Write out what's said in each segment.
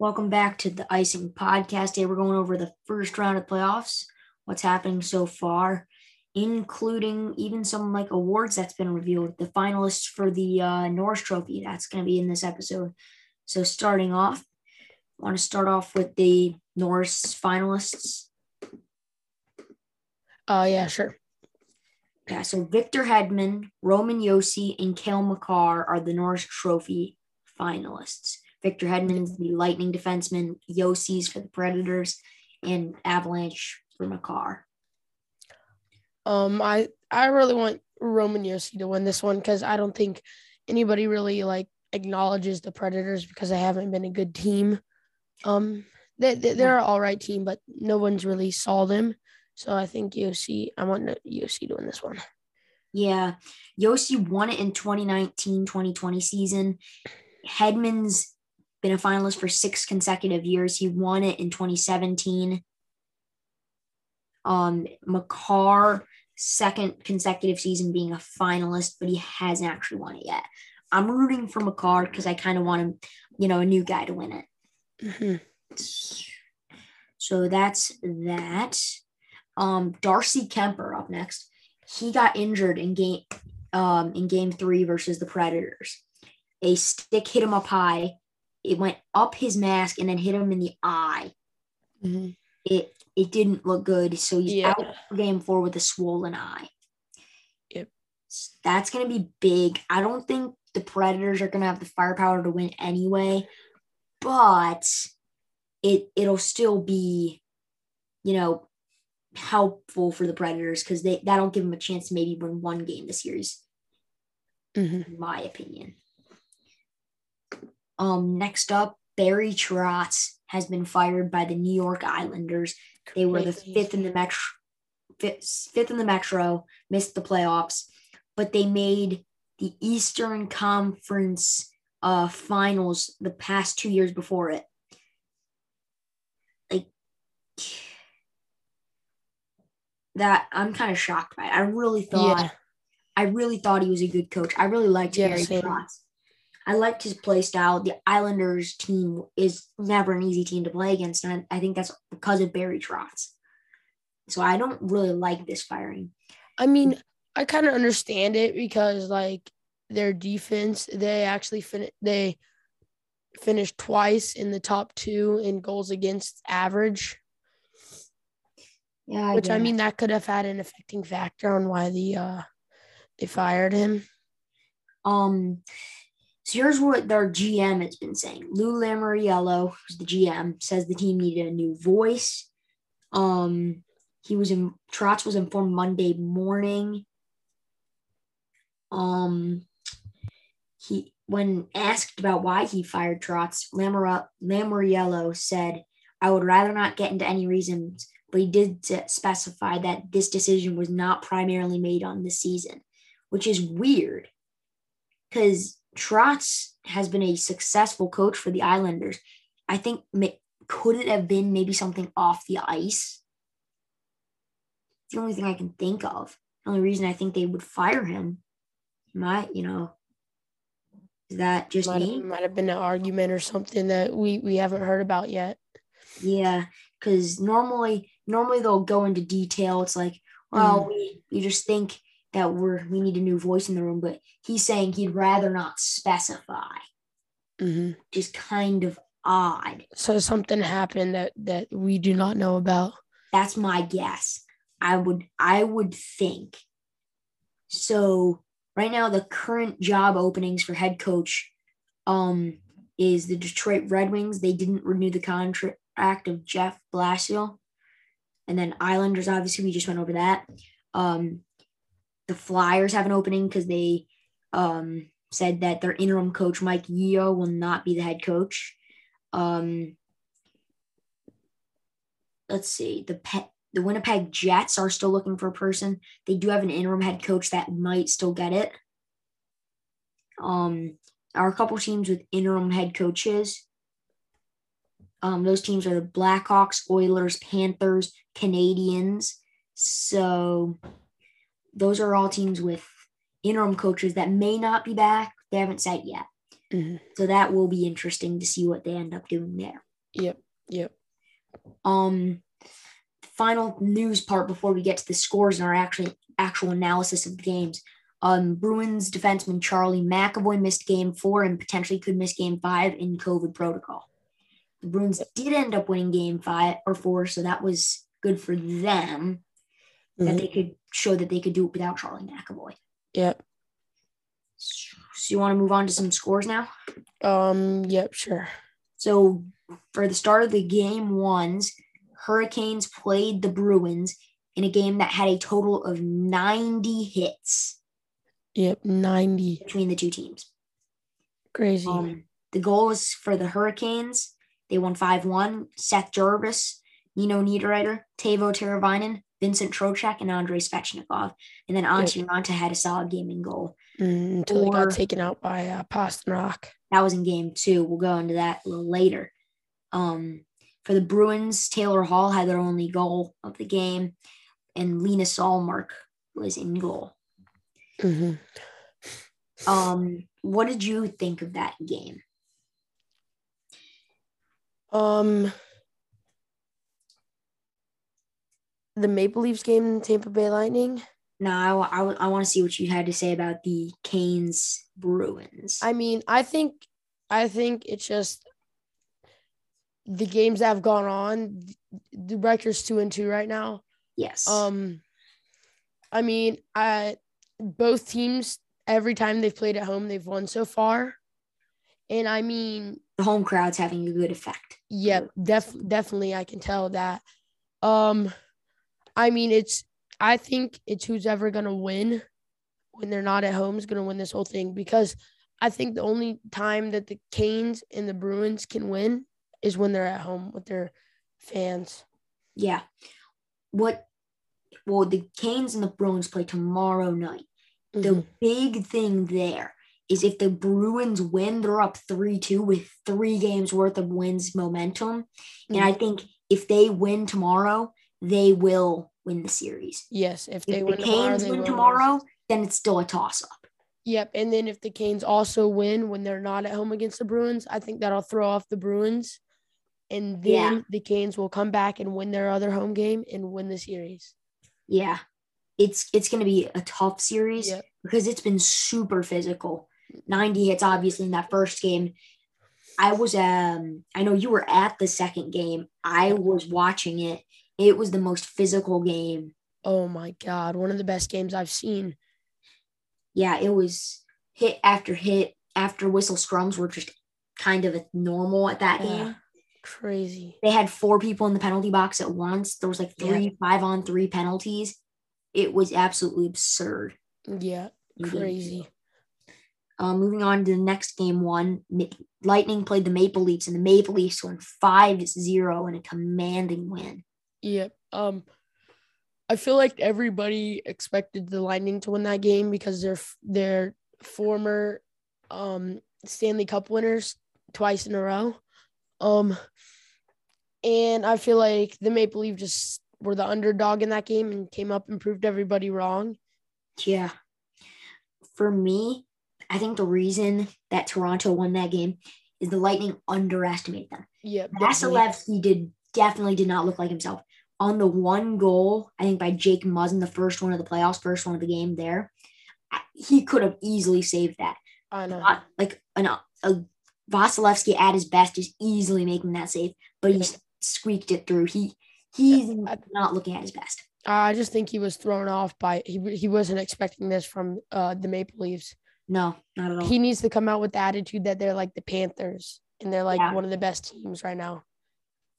Welcome back to the Icing Podcast. Today we're going over the first round of playoffs, what's happening so far, including even some like awards that's been revealed. The finalists for the uh, Norris Trophy that's going to be in this episode. So starting off, I want to start off with the Norris finalists. Uh, yeah, sure. Yeah, so Victor Hedman, Roman Josi, and Cale Makar are the Norris Trophy finalists. Victor Hedman's the Lightning defenseman, Josi's for the Predators, and Avalanche for Makar. Um, I I really want Roman Josi to win this one because I don't think anybody really like acknowledges the Predators because they haven't been a good team. Um, they, they they're an all right team, but no one's really saw them. So I think Josi, I want Josi to win this one. Yeah, Josi won it in 2019 2020 season. Hedman's been a finalist for six consecutive years. He won it in 2017. Um, Makar, second consecutive season being a finalist, but he hasn't actually won it yet. I'm rooting for Makar because I kind of want him, you know, a new guy to win it. Mm-hmm. So that's that. Um, Darcy Kuemper up next. He got injured in game um, in game three versus the Predators. A stick hit him up high it went up his mask and then hit him in the eye. Mm-hmm. It it didn't look good. So he's yeah. out for game four with a swollen eye. Yep. That's gonna be big. I don't think the Predators are gonna have the firepower to win anyway, but it it'll still be, you know, helpful for the Predators because they that'll give them a chance to maybe win one game this series. Mm-hmm. In my opinion. Um, next up, Barry Trotz has been fired by the New York Islanders. They were the fifth in the metro, fifth, fifth in the metro, missed the playoffs, but they made the Eastern Conference uh, finals the past two years before it. Like that, I'm kind of shocked by it. I really thought, yeah. I really thought he was a good coach. I really liked yeah, Barry Trotz. I liked his play style. The Islanders team is never an easy team to play against, and I, I think that's because of Barry Trotz. So I don't really like this firing. I mean, I kind of understand it because like their defense, they actually fin- they finished twice in the top two in goals against average. Yeah, I which guess. I mean that could have had an affecting factor on why the uh they fired him. Um so here's what their GM has been saying. Lou Lamoriello, who's the GM, says the team needed a new voice. Um, he was in Trotz was informed Monday morning. Um, he when asked about why he fired Trotz, Lamoriello said, "I would rather not get into any reasons, but he did specify that this decision was not primarily made on the season, which is weird because Trotz has been a successful coach for the Islanders. I think could it have been maybe something off the ice? the only thing I can think of. The only reason I think they would fire him, might you know, is that just might me? Have, might have been an argument or something that we we haven't heard about yet. Yeah, because normally normally they'll go into detail. It's like, well, mm. we we just think that we're we need a new voice in the room, but he's saying he'd rather not specify. Mm-hmm. Just kind of odd. So something happened that that we do not know about. That's my guess. I would I would think. So right now the current job openings for head coach um is the Detroit Red Wings. They didn't renew the contract of Jeff Blashill. And then Islanders, obviously, we just went over that. Um, the Flyers have an opening because they um, said that their interim coach Mike Yeo will not be the head coach. Um, let's see the pet the Winnipeg Jets are still looking for a person. They do have an interim head coach that might still get it. Um, are a couple teams with interim head coaches. Um, those teams are the Blackhawks, Oilers, Panthers, Canadiens. So those are all teams with interim coaches that may not be back. They haven't said yet. Mm-hmm. So that will be interesting to see what they end up doing there. Yep. Yep. Um, final news part before we get to the scores and our actually actual analysis of the games. Um, Bruins defenseman Charlie McAvoy missed game four and potentially could miss game five in COVID protocol. The Bruins did end up winning game five or four, so that was good for them Mhm. that they could show that they could do it without Charlie McAvoy. Yep. So you want to move on to some scores now? Um. Yep. Sure. So for the start of the game ones, Hurricanes played the Bruins in a game that had a total of 90 hits Yep. Ninety. between the two teams. Crazy. Um, the goals for the Hurricanes, they won 5-1. Seth Jarvis, Nino Niederreiter, Teuvo Teravainen, Vincent Trocheck, and Andrei Svechnikov. And then Antti Raanta had a solid game in goal. Mm, until he got taken out by uh, Pastrnak. That was in game two. We'll go into that a little later. Um, for the Bruins, Taylor Hall had their only goal of the game, and Linus Ullmark was in goal. hmm Um, what did you think of that game? Um. The Maple Leafs game, in Tampa Bay Lightning. Now, I, I, want to see what you had to say about the Canes Bruins. I mean, I think, I think it's just the games that have gone on. The record's two and two right now. yes. Um, I mean, I both teams every time they've played at home, they've won so far, and I mean, the home crowd's having a good effect. yeah, def- definitely, I can tell that. Um, I mean, it's I think it's who's ever gonna win when they're not at home is gonna win this whole thing because I think the only time that the Canes and the Bruins can win is when they're at home with their fans. Yeah. What? Well, the Canes and the Bruins play tomorrow night. Mhm. The big thing there is if the Bruins win, they're up 3 2 with three games worth of wins momentum. And Mm-hmm. I think if they win tomorrow, they will win the series. Yes, if they If win the tomorrow, Canes win tomorrow, then it's still a toss up. Yep. And then if the Canes also win when they're not at home against the Bruins, I think that'll throw off the Bruins. And then Yeah. the Canes will come back and win their other home game and win the series. Yeah. It's it's going to be a tough series Yep. because it's been super physical. 90 hits obviously in that first game. I was um I know you were at the second game. I was watching it. It was the most physical game. Oh my God. One of the best games I've seen. Yeah, it was hit after hit after whistle scrums were just kind of normal at that Yeah. game. Crazy. They had four people in the penalty box at once. There was like Yeah. three five on three penalties. It was absolutely absurd. Yeah. in game two. Crazy. Uh, moving on to the next game one, Lightning played the Maple Leafs, and the Maple Leafs won 5 0 in a commanding win. Yep. Um, I feel like everybody expected the Lightning to win that game because they're they're former um Stanley Cup winners twice in a row. Um, and I feel like the Maple Leafs just were the underdog in that game and came up and proved everybody wrong. Yeah. For me, I think the reason that Toronto won that game is the Lightning underestimated them. Yeah. Vasilevskiy did definitely did not look like himself. On the one goal, I think by Jake Muzzin, the first one of the playoffs, first one of the game there, he could have easily saved that. I know. Not like an, a Vasilevskiy at his best is easily making that save, but he squeaked it through. He he's I- not looking at his best. I just think he was thrown off by he he wasn't expecting this from uh the Maple Leafs. No, not at all. He needs to come out with the attitude that they're like the Panthers and they're like Yeah. one of the best teams right now.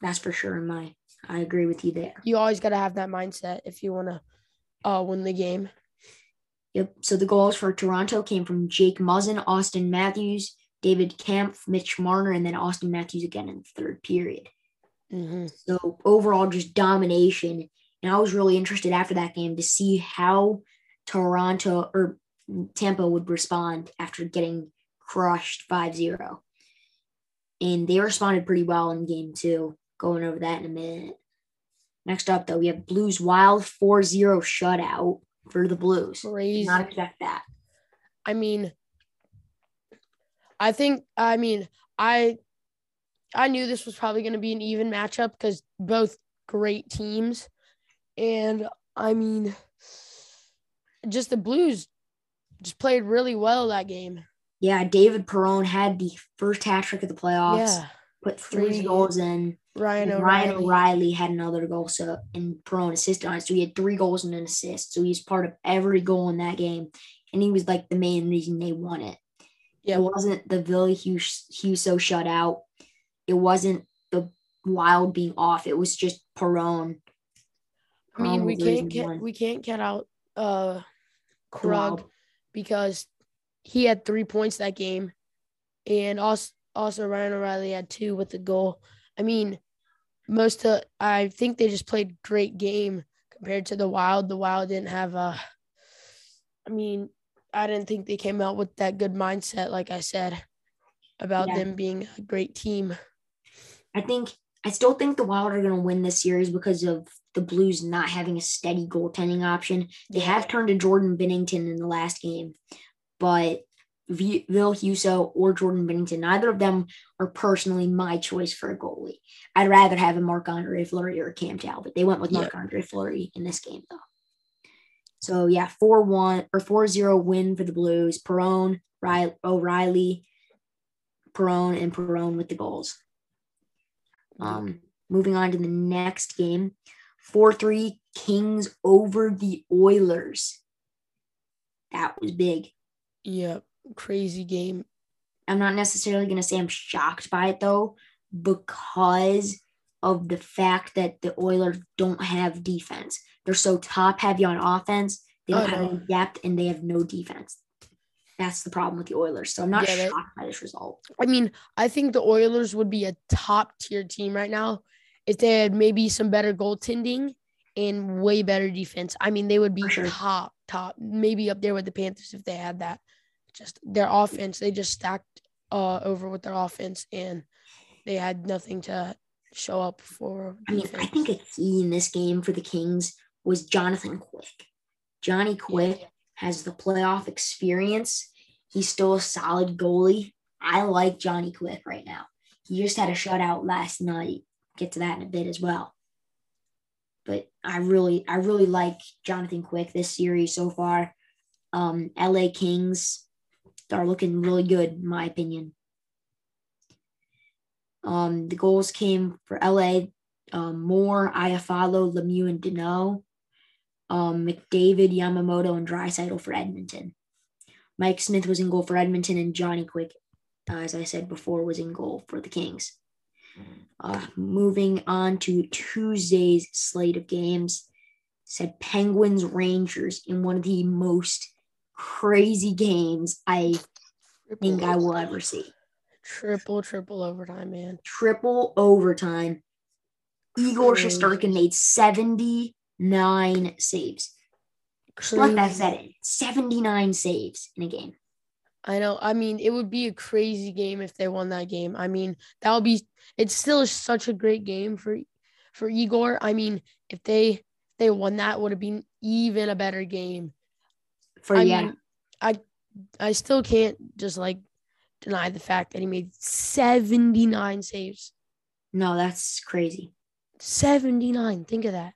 That's for sure. In my, I agree with you there. You always got to have that mindset if you want to uh win the game. Yep. So the goals for Toronto came from Jake Muzzin, Auston Matthews, David Kampf, Mitch Marner, and then Auston Matthews again in the third period. hmm So overall, just domination. And I was really interested after that game to see how Toronto or Tampa would respond after getting crushed 5 0. And they responded pretty well in game two. Going over that in a minute. Next up, though, we have Blues Wild 4 0 shutout for the Blues. Did not expect that. I mean, I think I mean I I knew this was probably going to be an even matchup because both great teams. And I mean, just the Blues just played really well that game. Yeah, David Perron had the first hat trick of the playoffs. Yeah. Put three Crazy. goals in. Ryan O'Reilly. Ryan O'Reilly had another goal, so and Perron assisted on it. So he had three goals and an assist. So he's part of every goal in that game. And he was like the main reason they won it. Yeah. It wasn't the Billy Hughes Husso shutout. It wasn't the Wild being off. It was just Perron. I mean, we was the reason can't get we can't get out uh Krug because he had three points that game, and also also Ryan O'Reilly had two with the goal. I mean, most of I think they just played great game compared to the Wild. The Wild didn't have a. I mean, I didn't think they came out with that good mindset, like I said, about Yeah. them being a great team. I think I still think the Wild are going to win this series because of the Blues not having a steady goaltending option. They have turned to Jordan Binnington in the last game, but V- Ville Husso or Jordan Binnington, neither of them are personally my choice for a goalie. I'd rather have a Marc Andre Fleury or a Cam Talbot. They went with Marc Andre Fleury in this game, though. So yeah, four one or 4-0 win for the Blues. Perron, Riley, O'Reilly, Perron, and Perron with the goals. Um, moving on to the next game, four three Kings over the Oilers. That was big. Yeah, crazy game. I'm not necessarily going to say I'm shocked by it though, because of the fact that the Oilers don't have defense. They're so top heavy on offense. They don't have any depth and they have no defense. That's the problem with the Oilers. So I'm not Yeah, shocked by this result. I mean, I think the Oilers would be a top tier team right now if they had maybe some better goaltending and way better defense. I mean, they would be sure. top, top, maybe up there with the Panthers if they had that. Just their offense, they just stacked uh, over with their offense and they had nothing to show up for I mean, defense. I think a key in this game for the Kings was Jonathan Quick. Johnny Quick has the playoff experience. He's still a solid goalie. I like Johnny Quick right now. He just had a shutout last night. Get to that in a bit as well. But I really, I really like Jonathan Quick this series so far. Um, LA Kings are looking really good, in my opinion. Um, the goals came for LA um, Moore, Iafallo, Lemieux, and Danault. Um, McDavid, Yamamoto, and Draisaitl for Edmonton. Mike Smith was in goal for Edmonton, and Johnny Quick, uh, as I said before, was in goal for the Kings. Uh, moving on to Tuesday's slate of games, said Penguins Rangers in one of the most crazy games I think I will ever see. Triple, triple overtime, man. triple overtime. Igor Crazy. Shesterkin made 79 saves. Just let that set in. 79 saves in a game. I know. I mean, it would be a crazy game if they won that game. I mean, that would be. It's still such a great game for for Igor. I mean, if they if they won that, would have been even a better game. For I yeah, mean, I I still can't just like deny the fact that he made seventy nine saves. no, that's crazy. Seventy nine. Think of that.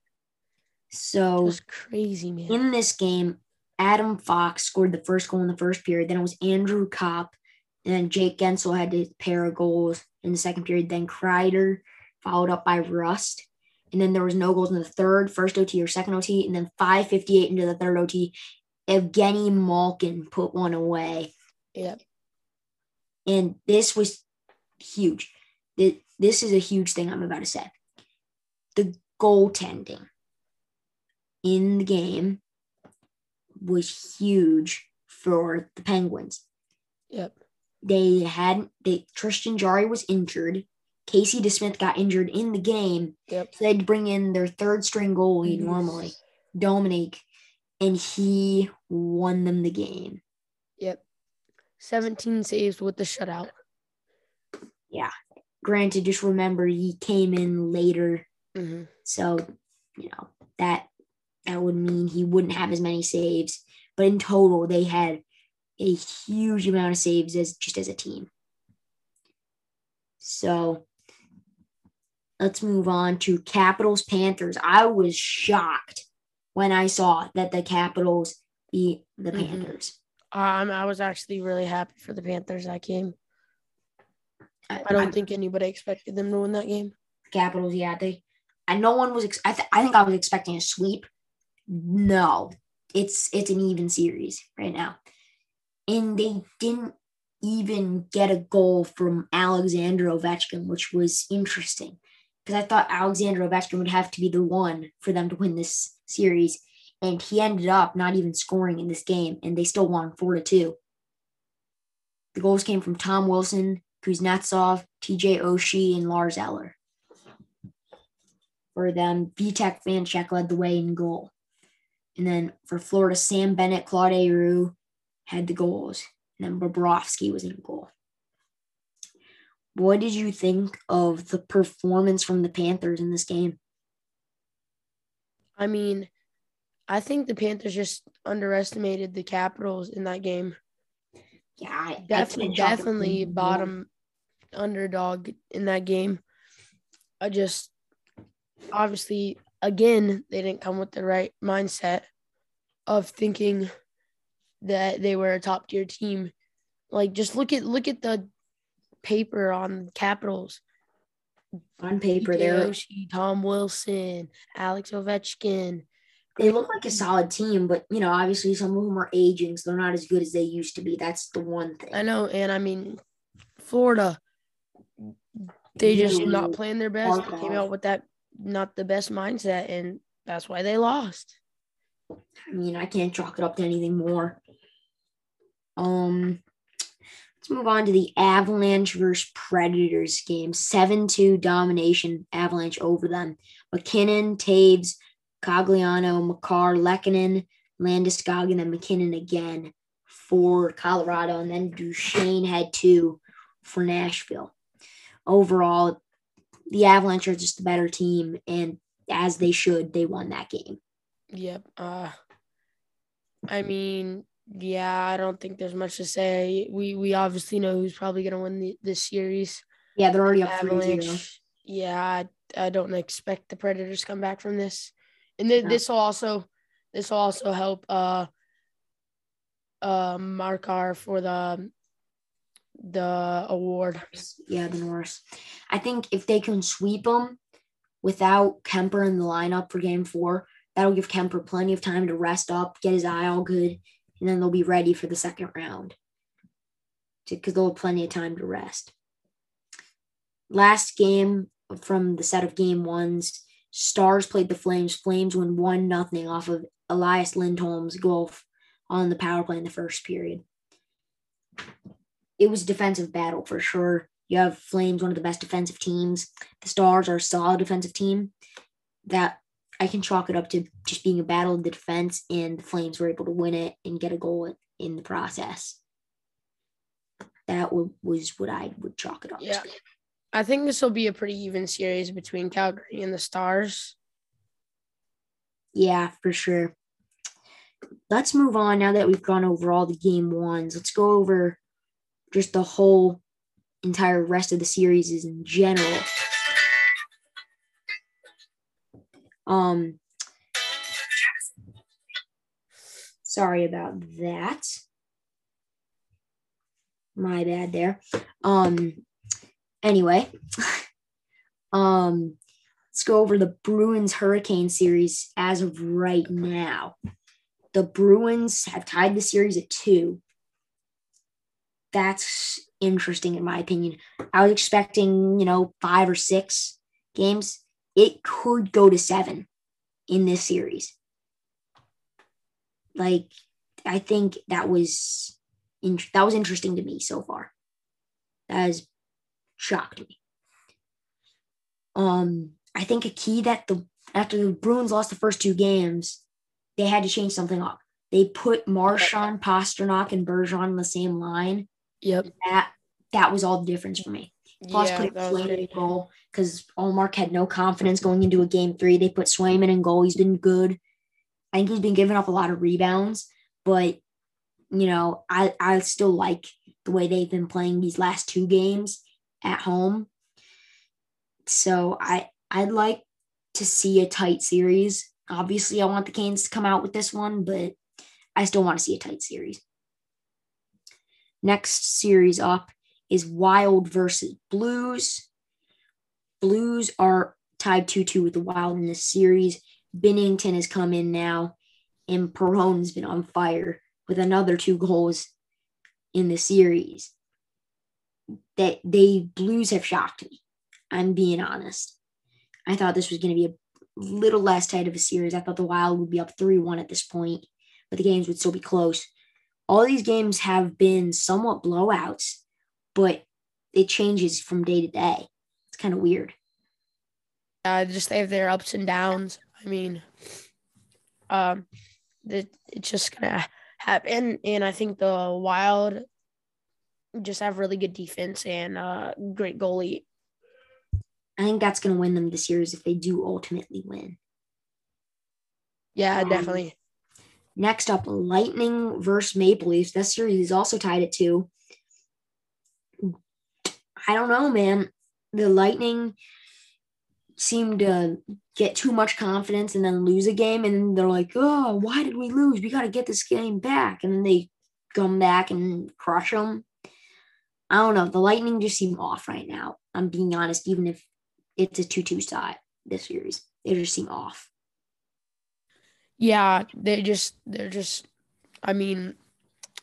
So That's crazy, man. in this game, Adam Fox scored the first goal in the first period. Then it was Andrew Copp. And then Jake Guentzel had a pair of goals in the second period. Then Kreider followed up by Rust. And then there was no goals in the third, first OT or second OT. And then 558 into the third OT. Evgeny Malkin put one away. Yep. And this was huge. This is a huge thing I'm about to say. The goaltending in the game was huge for the Penguins. Yep. They had they Tristan Jarry was injured. Casey DeSmith got injured in the game. Yep. So they had to bring in their third string goalie Mhm. normally, Domingue, and he won them the game. Yep. Seventeen saves with the shutout. Yeah. Granted, just remember he came in later hmm So, you know, that that would mean he wouldn't have as many saves. But in total, they had a huge amount of saves as just as a team. So let's move on to Capitals Panthers. I was shocked when I saw that the Capitals beat the Mhm. Panthers. Um, I was actually really happy for the Panthers that game. I don't think anybody expected them to win that game. Capitals, yeah, they. And no one was. Ex- I, th- I think I was expecting a sweep. No, it's it's an even series right now, and they didn't even get a goal from Alexander Ovechkin, which was interesting because I thought Alexander Ovechkin would have to be the one for them to win this series, and he ended up not even scoring in this game, and they still won four to two. The goals came from Tom Wilson, Kuznetsov, TJ Oshie, and Lars Eller. For them, Vitek Vanecek led the way in goal. And then for Florida, Sam Bennett, Claude Giroux had the goals. And then Bobrovsky was in goal. What did you think of the performance from the Panthers in this game? I mean, I think the Panthers just underestimated the Capitals in that game. Yeah, I, I Definitely, it definitely bottom underdog in that game. I just obviously again they didn't come with the right mindset of thinking that they were a top tier team. Like just look at look at the paper on Capitals. on paper. PK They're Oshie, Tom Wilson, Alex Ovechkin. they look like a solid team, but you know, obviously some of them are aging, so they're not as good as they used to be. That's the one thing. I know, and I mean, Florida, they just not playing their best. They came out with that not the best mindset, and that's why they lost. I mean, I can't chalk it up to anything more. Um, let's move on to the Avalanche versus Predators game. 7 2 domination, Avalanche over them. MacKinnon, Toews, Cogliano, Makar, Lehkonen, Landeskog, and MacKinnon again for Colorado. And then Duchene had two for Nashville. Overall, the Avalanche are just the better team, and as they should, they won that game. Yep. Uh, I mean, yeah, I don't think there's much to say. We we obviously know who's probably going to win the, this series. Yeah, they're already up 3 0. Avalanche. Yeah, I, I don't expect the Predators to come back from this, and th- No. this will also this will also help uh uh Makar for the the award. Yeah, the Norris. I think if they can sweep them without Kuemper in the lineup for game four, that'll give Kuemper plenty of time to rest up, get his eye all good, and then they'll be ready for the second round. Because they'll have plenty of time to rest. Last game from the set of game ones, Stars played the Flames. Flames won one nothing off of Elias Lindholm's goal on the power play in the first period it was a defensive battle for sure. You have Flames, one of the best defensive teams. The Stars are a solid defensive team. That I can chalk it up to just being a battle of the defense, and the Flames were able to win it and get a goal in the process. That w- was what I would chalk it up Yeah. to. I think this will be a pretty even series between Calgary and the Stars. Yeah, for sure. Let's move on now that we've gone over all the game ones. Let's go over just the whole entire rest of the series in general. Um sorry about that. My bad there. Um anyway, um let's go over the Bruins Hurricane series as of right now. The Bruins have tied the series at two. That's interesting, in my opinion. I was expecting, you know, five or six games. It could go to seven in this series. Like, I think that was in, that was interesting to me so far. That has shocked me. Um, I think a key that the after the Bruins lost the first two games, they had to change something up. They put Marchand, Pastrnak, and Bergeron on the same line. Yep. That that was all the difference for me. Plus, yeah, put Swayman in goal because Ullmark had no confidence going into a game three. They put Swayman in goal. He's been good. I think he's been giving up a lot of rebounds, but you know, I I still like the way they've been playing these last two games at home. So I I'd like to see a tight series. Obviously, I want the Canes to come out with this one, but I still want to see a tight series. Next series up is Wild versus Blues. Blues are tied 2 2 with the Wild in this series. Binnington has come in now, and Perron's been on fire with another two goals in the series. That they Blues have shocked me. I'm being honest. I thought this was going to be a little less tight of a series. I thought the Wild would be up 3 1 at this point, but the games would still be close. All these games have been somewhat blowouts, but it changes from day to day. It's kind of weird. Uh, just they have their ups and downs. I mean, um, it, it's just gonna happen, and I think the Wild just have really good defense and uh, great goalie I think that's going to win them the series if they do ultimately win. Yeah, um, definitely. Next up, Lightning versus Maple Leafs. That series is also tied at two. I don't know, man. The Lightning seem to get too much confidence and then lose a game, and they're like, "Oh, why did we lose? We got to get this game back." And then they come back and crush them. I don't know. The Lightning just seem off right now. I'm being honest, even if it's a 2 2 side this series. They just seem off. Yeah, they just, they're just, I mean,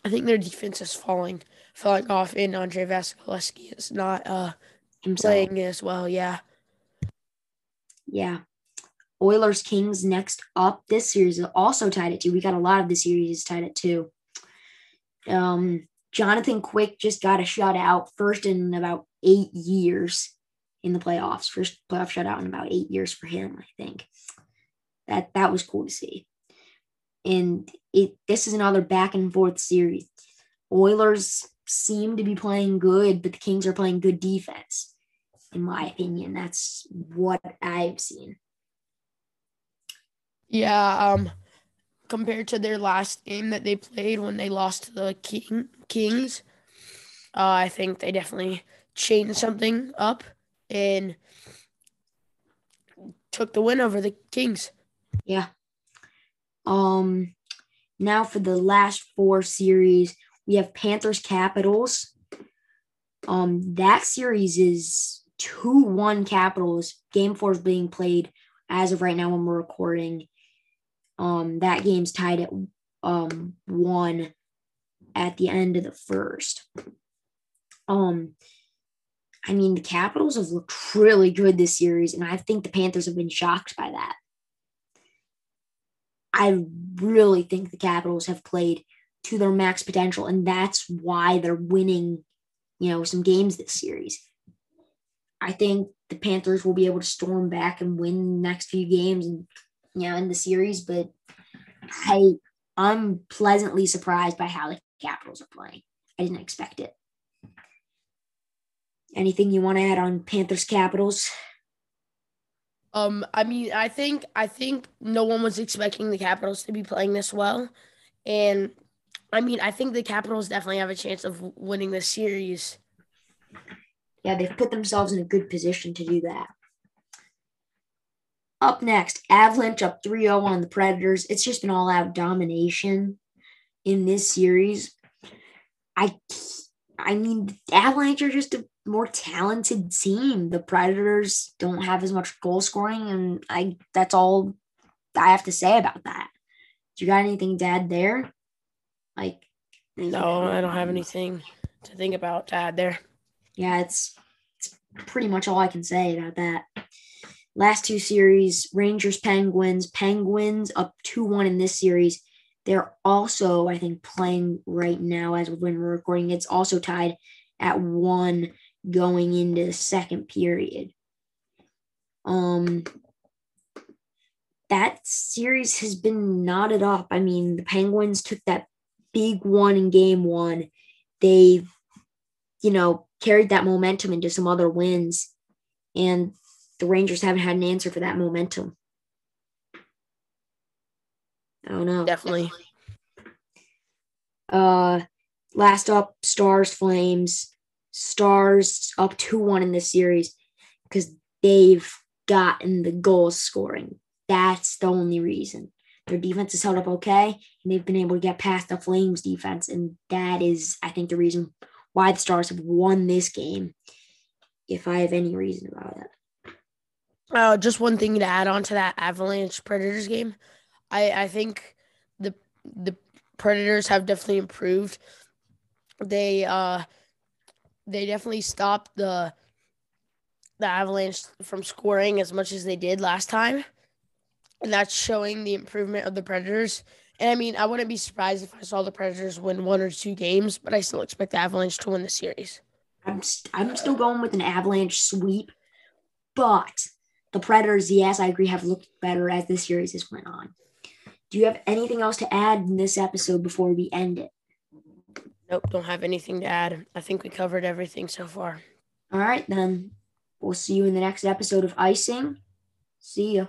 I think their defense is falling, falling off, and Andrei Vasilevskiy is not uh, playing as well. Yeah. Yeah. Oilers Kings next up. This series is also tied at two. We got a lot of the series tied at two. Um, Jonathan Quick just got a shutout, first in about eight years in the playoffs. First playoff shutout in about eight years for him, I think. That that was cool to see. And it this is another back and forth series. Oilers seem to be playing good, but the Kings are playing good defense. In my opinion, that's what I've seen. Yeah, um, compared to their last game that they played when they lost to the King Kings, uh, I think they definitely changed something up and took the win over the Kings. Yeah. Um now for the last four series, we have Panthers Capitals. Um that series is 2-1 Capitals. Game 4 is being played as of right now when we're recording. Um that game's tied at um 1 at the end of the first. Um I mean, the Capitals have looked really good this series, and I think the Panthers have been shocked by that. I really think the Capitals have played to their max potential, and that's why they're winning, you know, some games this series. I think the Panthers will be able to storm back and win the next few games and you know in the series, but I I'm pleasantly surprised by how the Capitals are playing. I didn't expect it. Anything you want to add on Panthers Capitals? Um, I mean, I think I think no one was expecting the Capitals to be playing this well, and I mean, I think the Capitals definitely have a chance of winning this series. Yeah, they've put themselves in a good position to do that. Up next, Avalanche up 3 0 on the Predators. It's just been all out domination in this series. I I mean, Avalanche are just a more talented team. The Predators don't have as much goal scoring, and I that's all I have to say about that. Do you got anything to add there? Like, no, I don't have anything to think about to add there. Yeah, it's it's pretty much all I can say about that. Last two series, Rangers Penguins. Penguins up 2 1 in this series. They're also, I think, playing right now as when we're recording. It's also tied at one going into the second period. Um, that series has been knotted up. I mean, the Penguins took that big one in game one. They've, you know, carried that momentum into some other wins, and the Rangers haven't had an answer for that momentum. I don't know. Definitely. Uh, last up, Stars Flames. Stars up 2 1 in this series because they've gotten the goals scoring. That's the only reason. Their defense is held up okay, and they've been able to get past the Flames defense. And that is, I think, the reason why the Stars have won this game, if I have any reason about it. Uh, just one thing to add on to that Avalanche Predators game. I, I think the the Predators have definitely improved. They uh they definitely stopped the the Avalanche from scoring as much as they did last time. And that's showing the improvement of the Predators. And I mean, I wouldn't be surprised if I saw the Predators win one or two games, but I still expect the Avalanche to win the series. I'm st- I'm still going with an Avalanche sweep, but the Predators, yes, I agree, have looked better as the series has went on. Do you have anything else to add in this episode before we end it? Nope, don't have anything to add. I think we covered everything so far. All right, then. We'll see you in the next episode of Icing. See ya.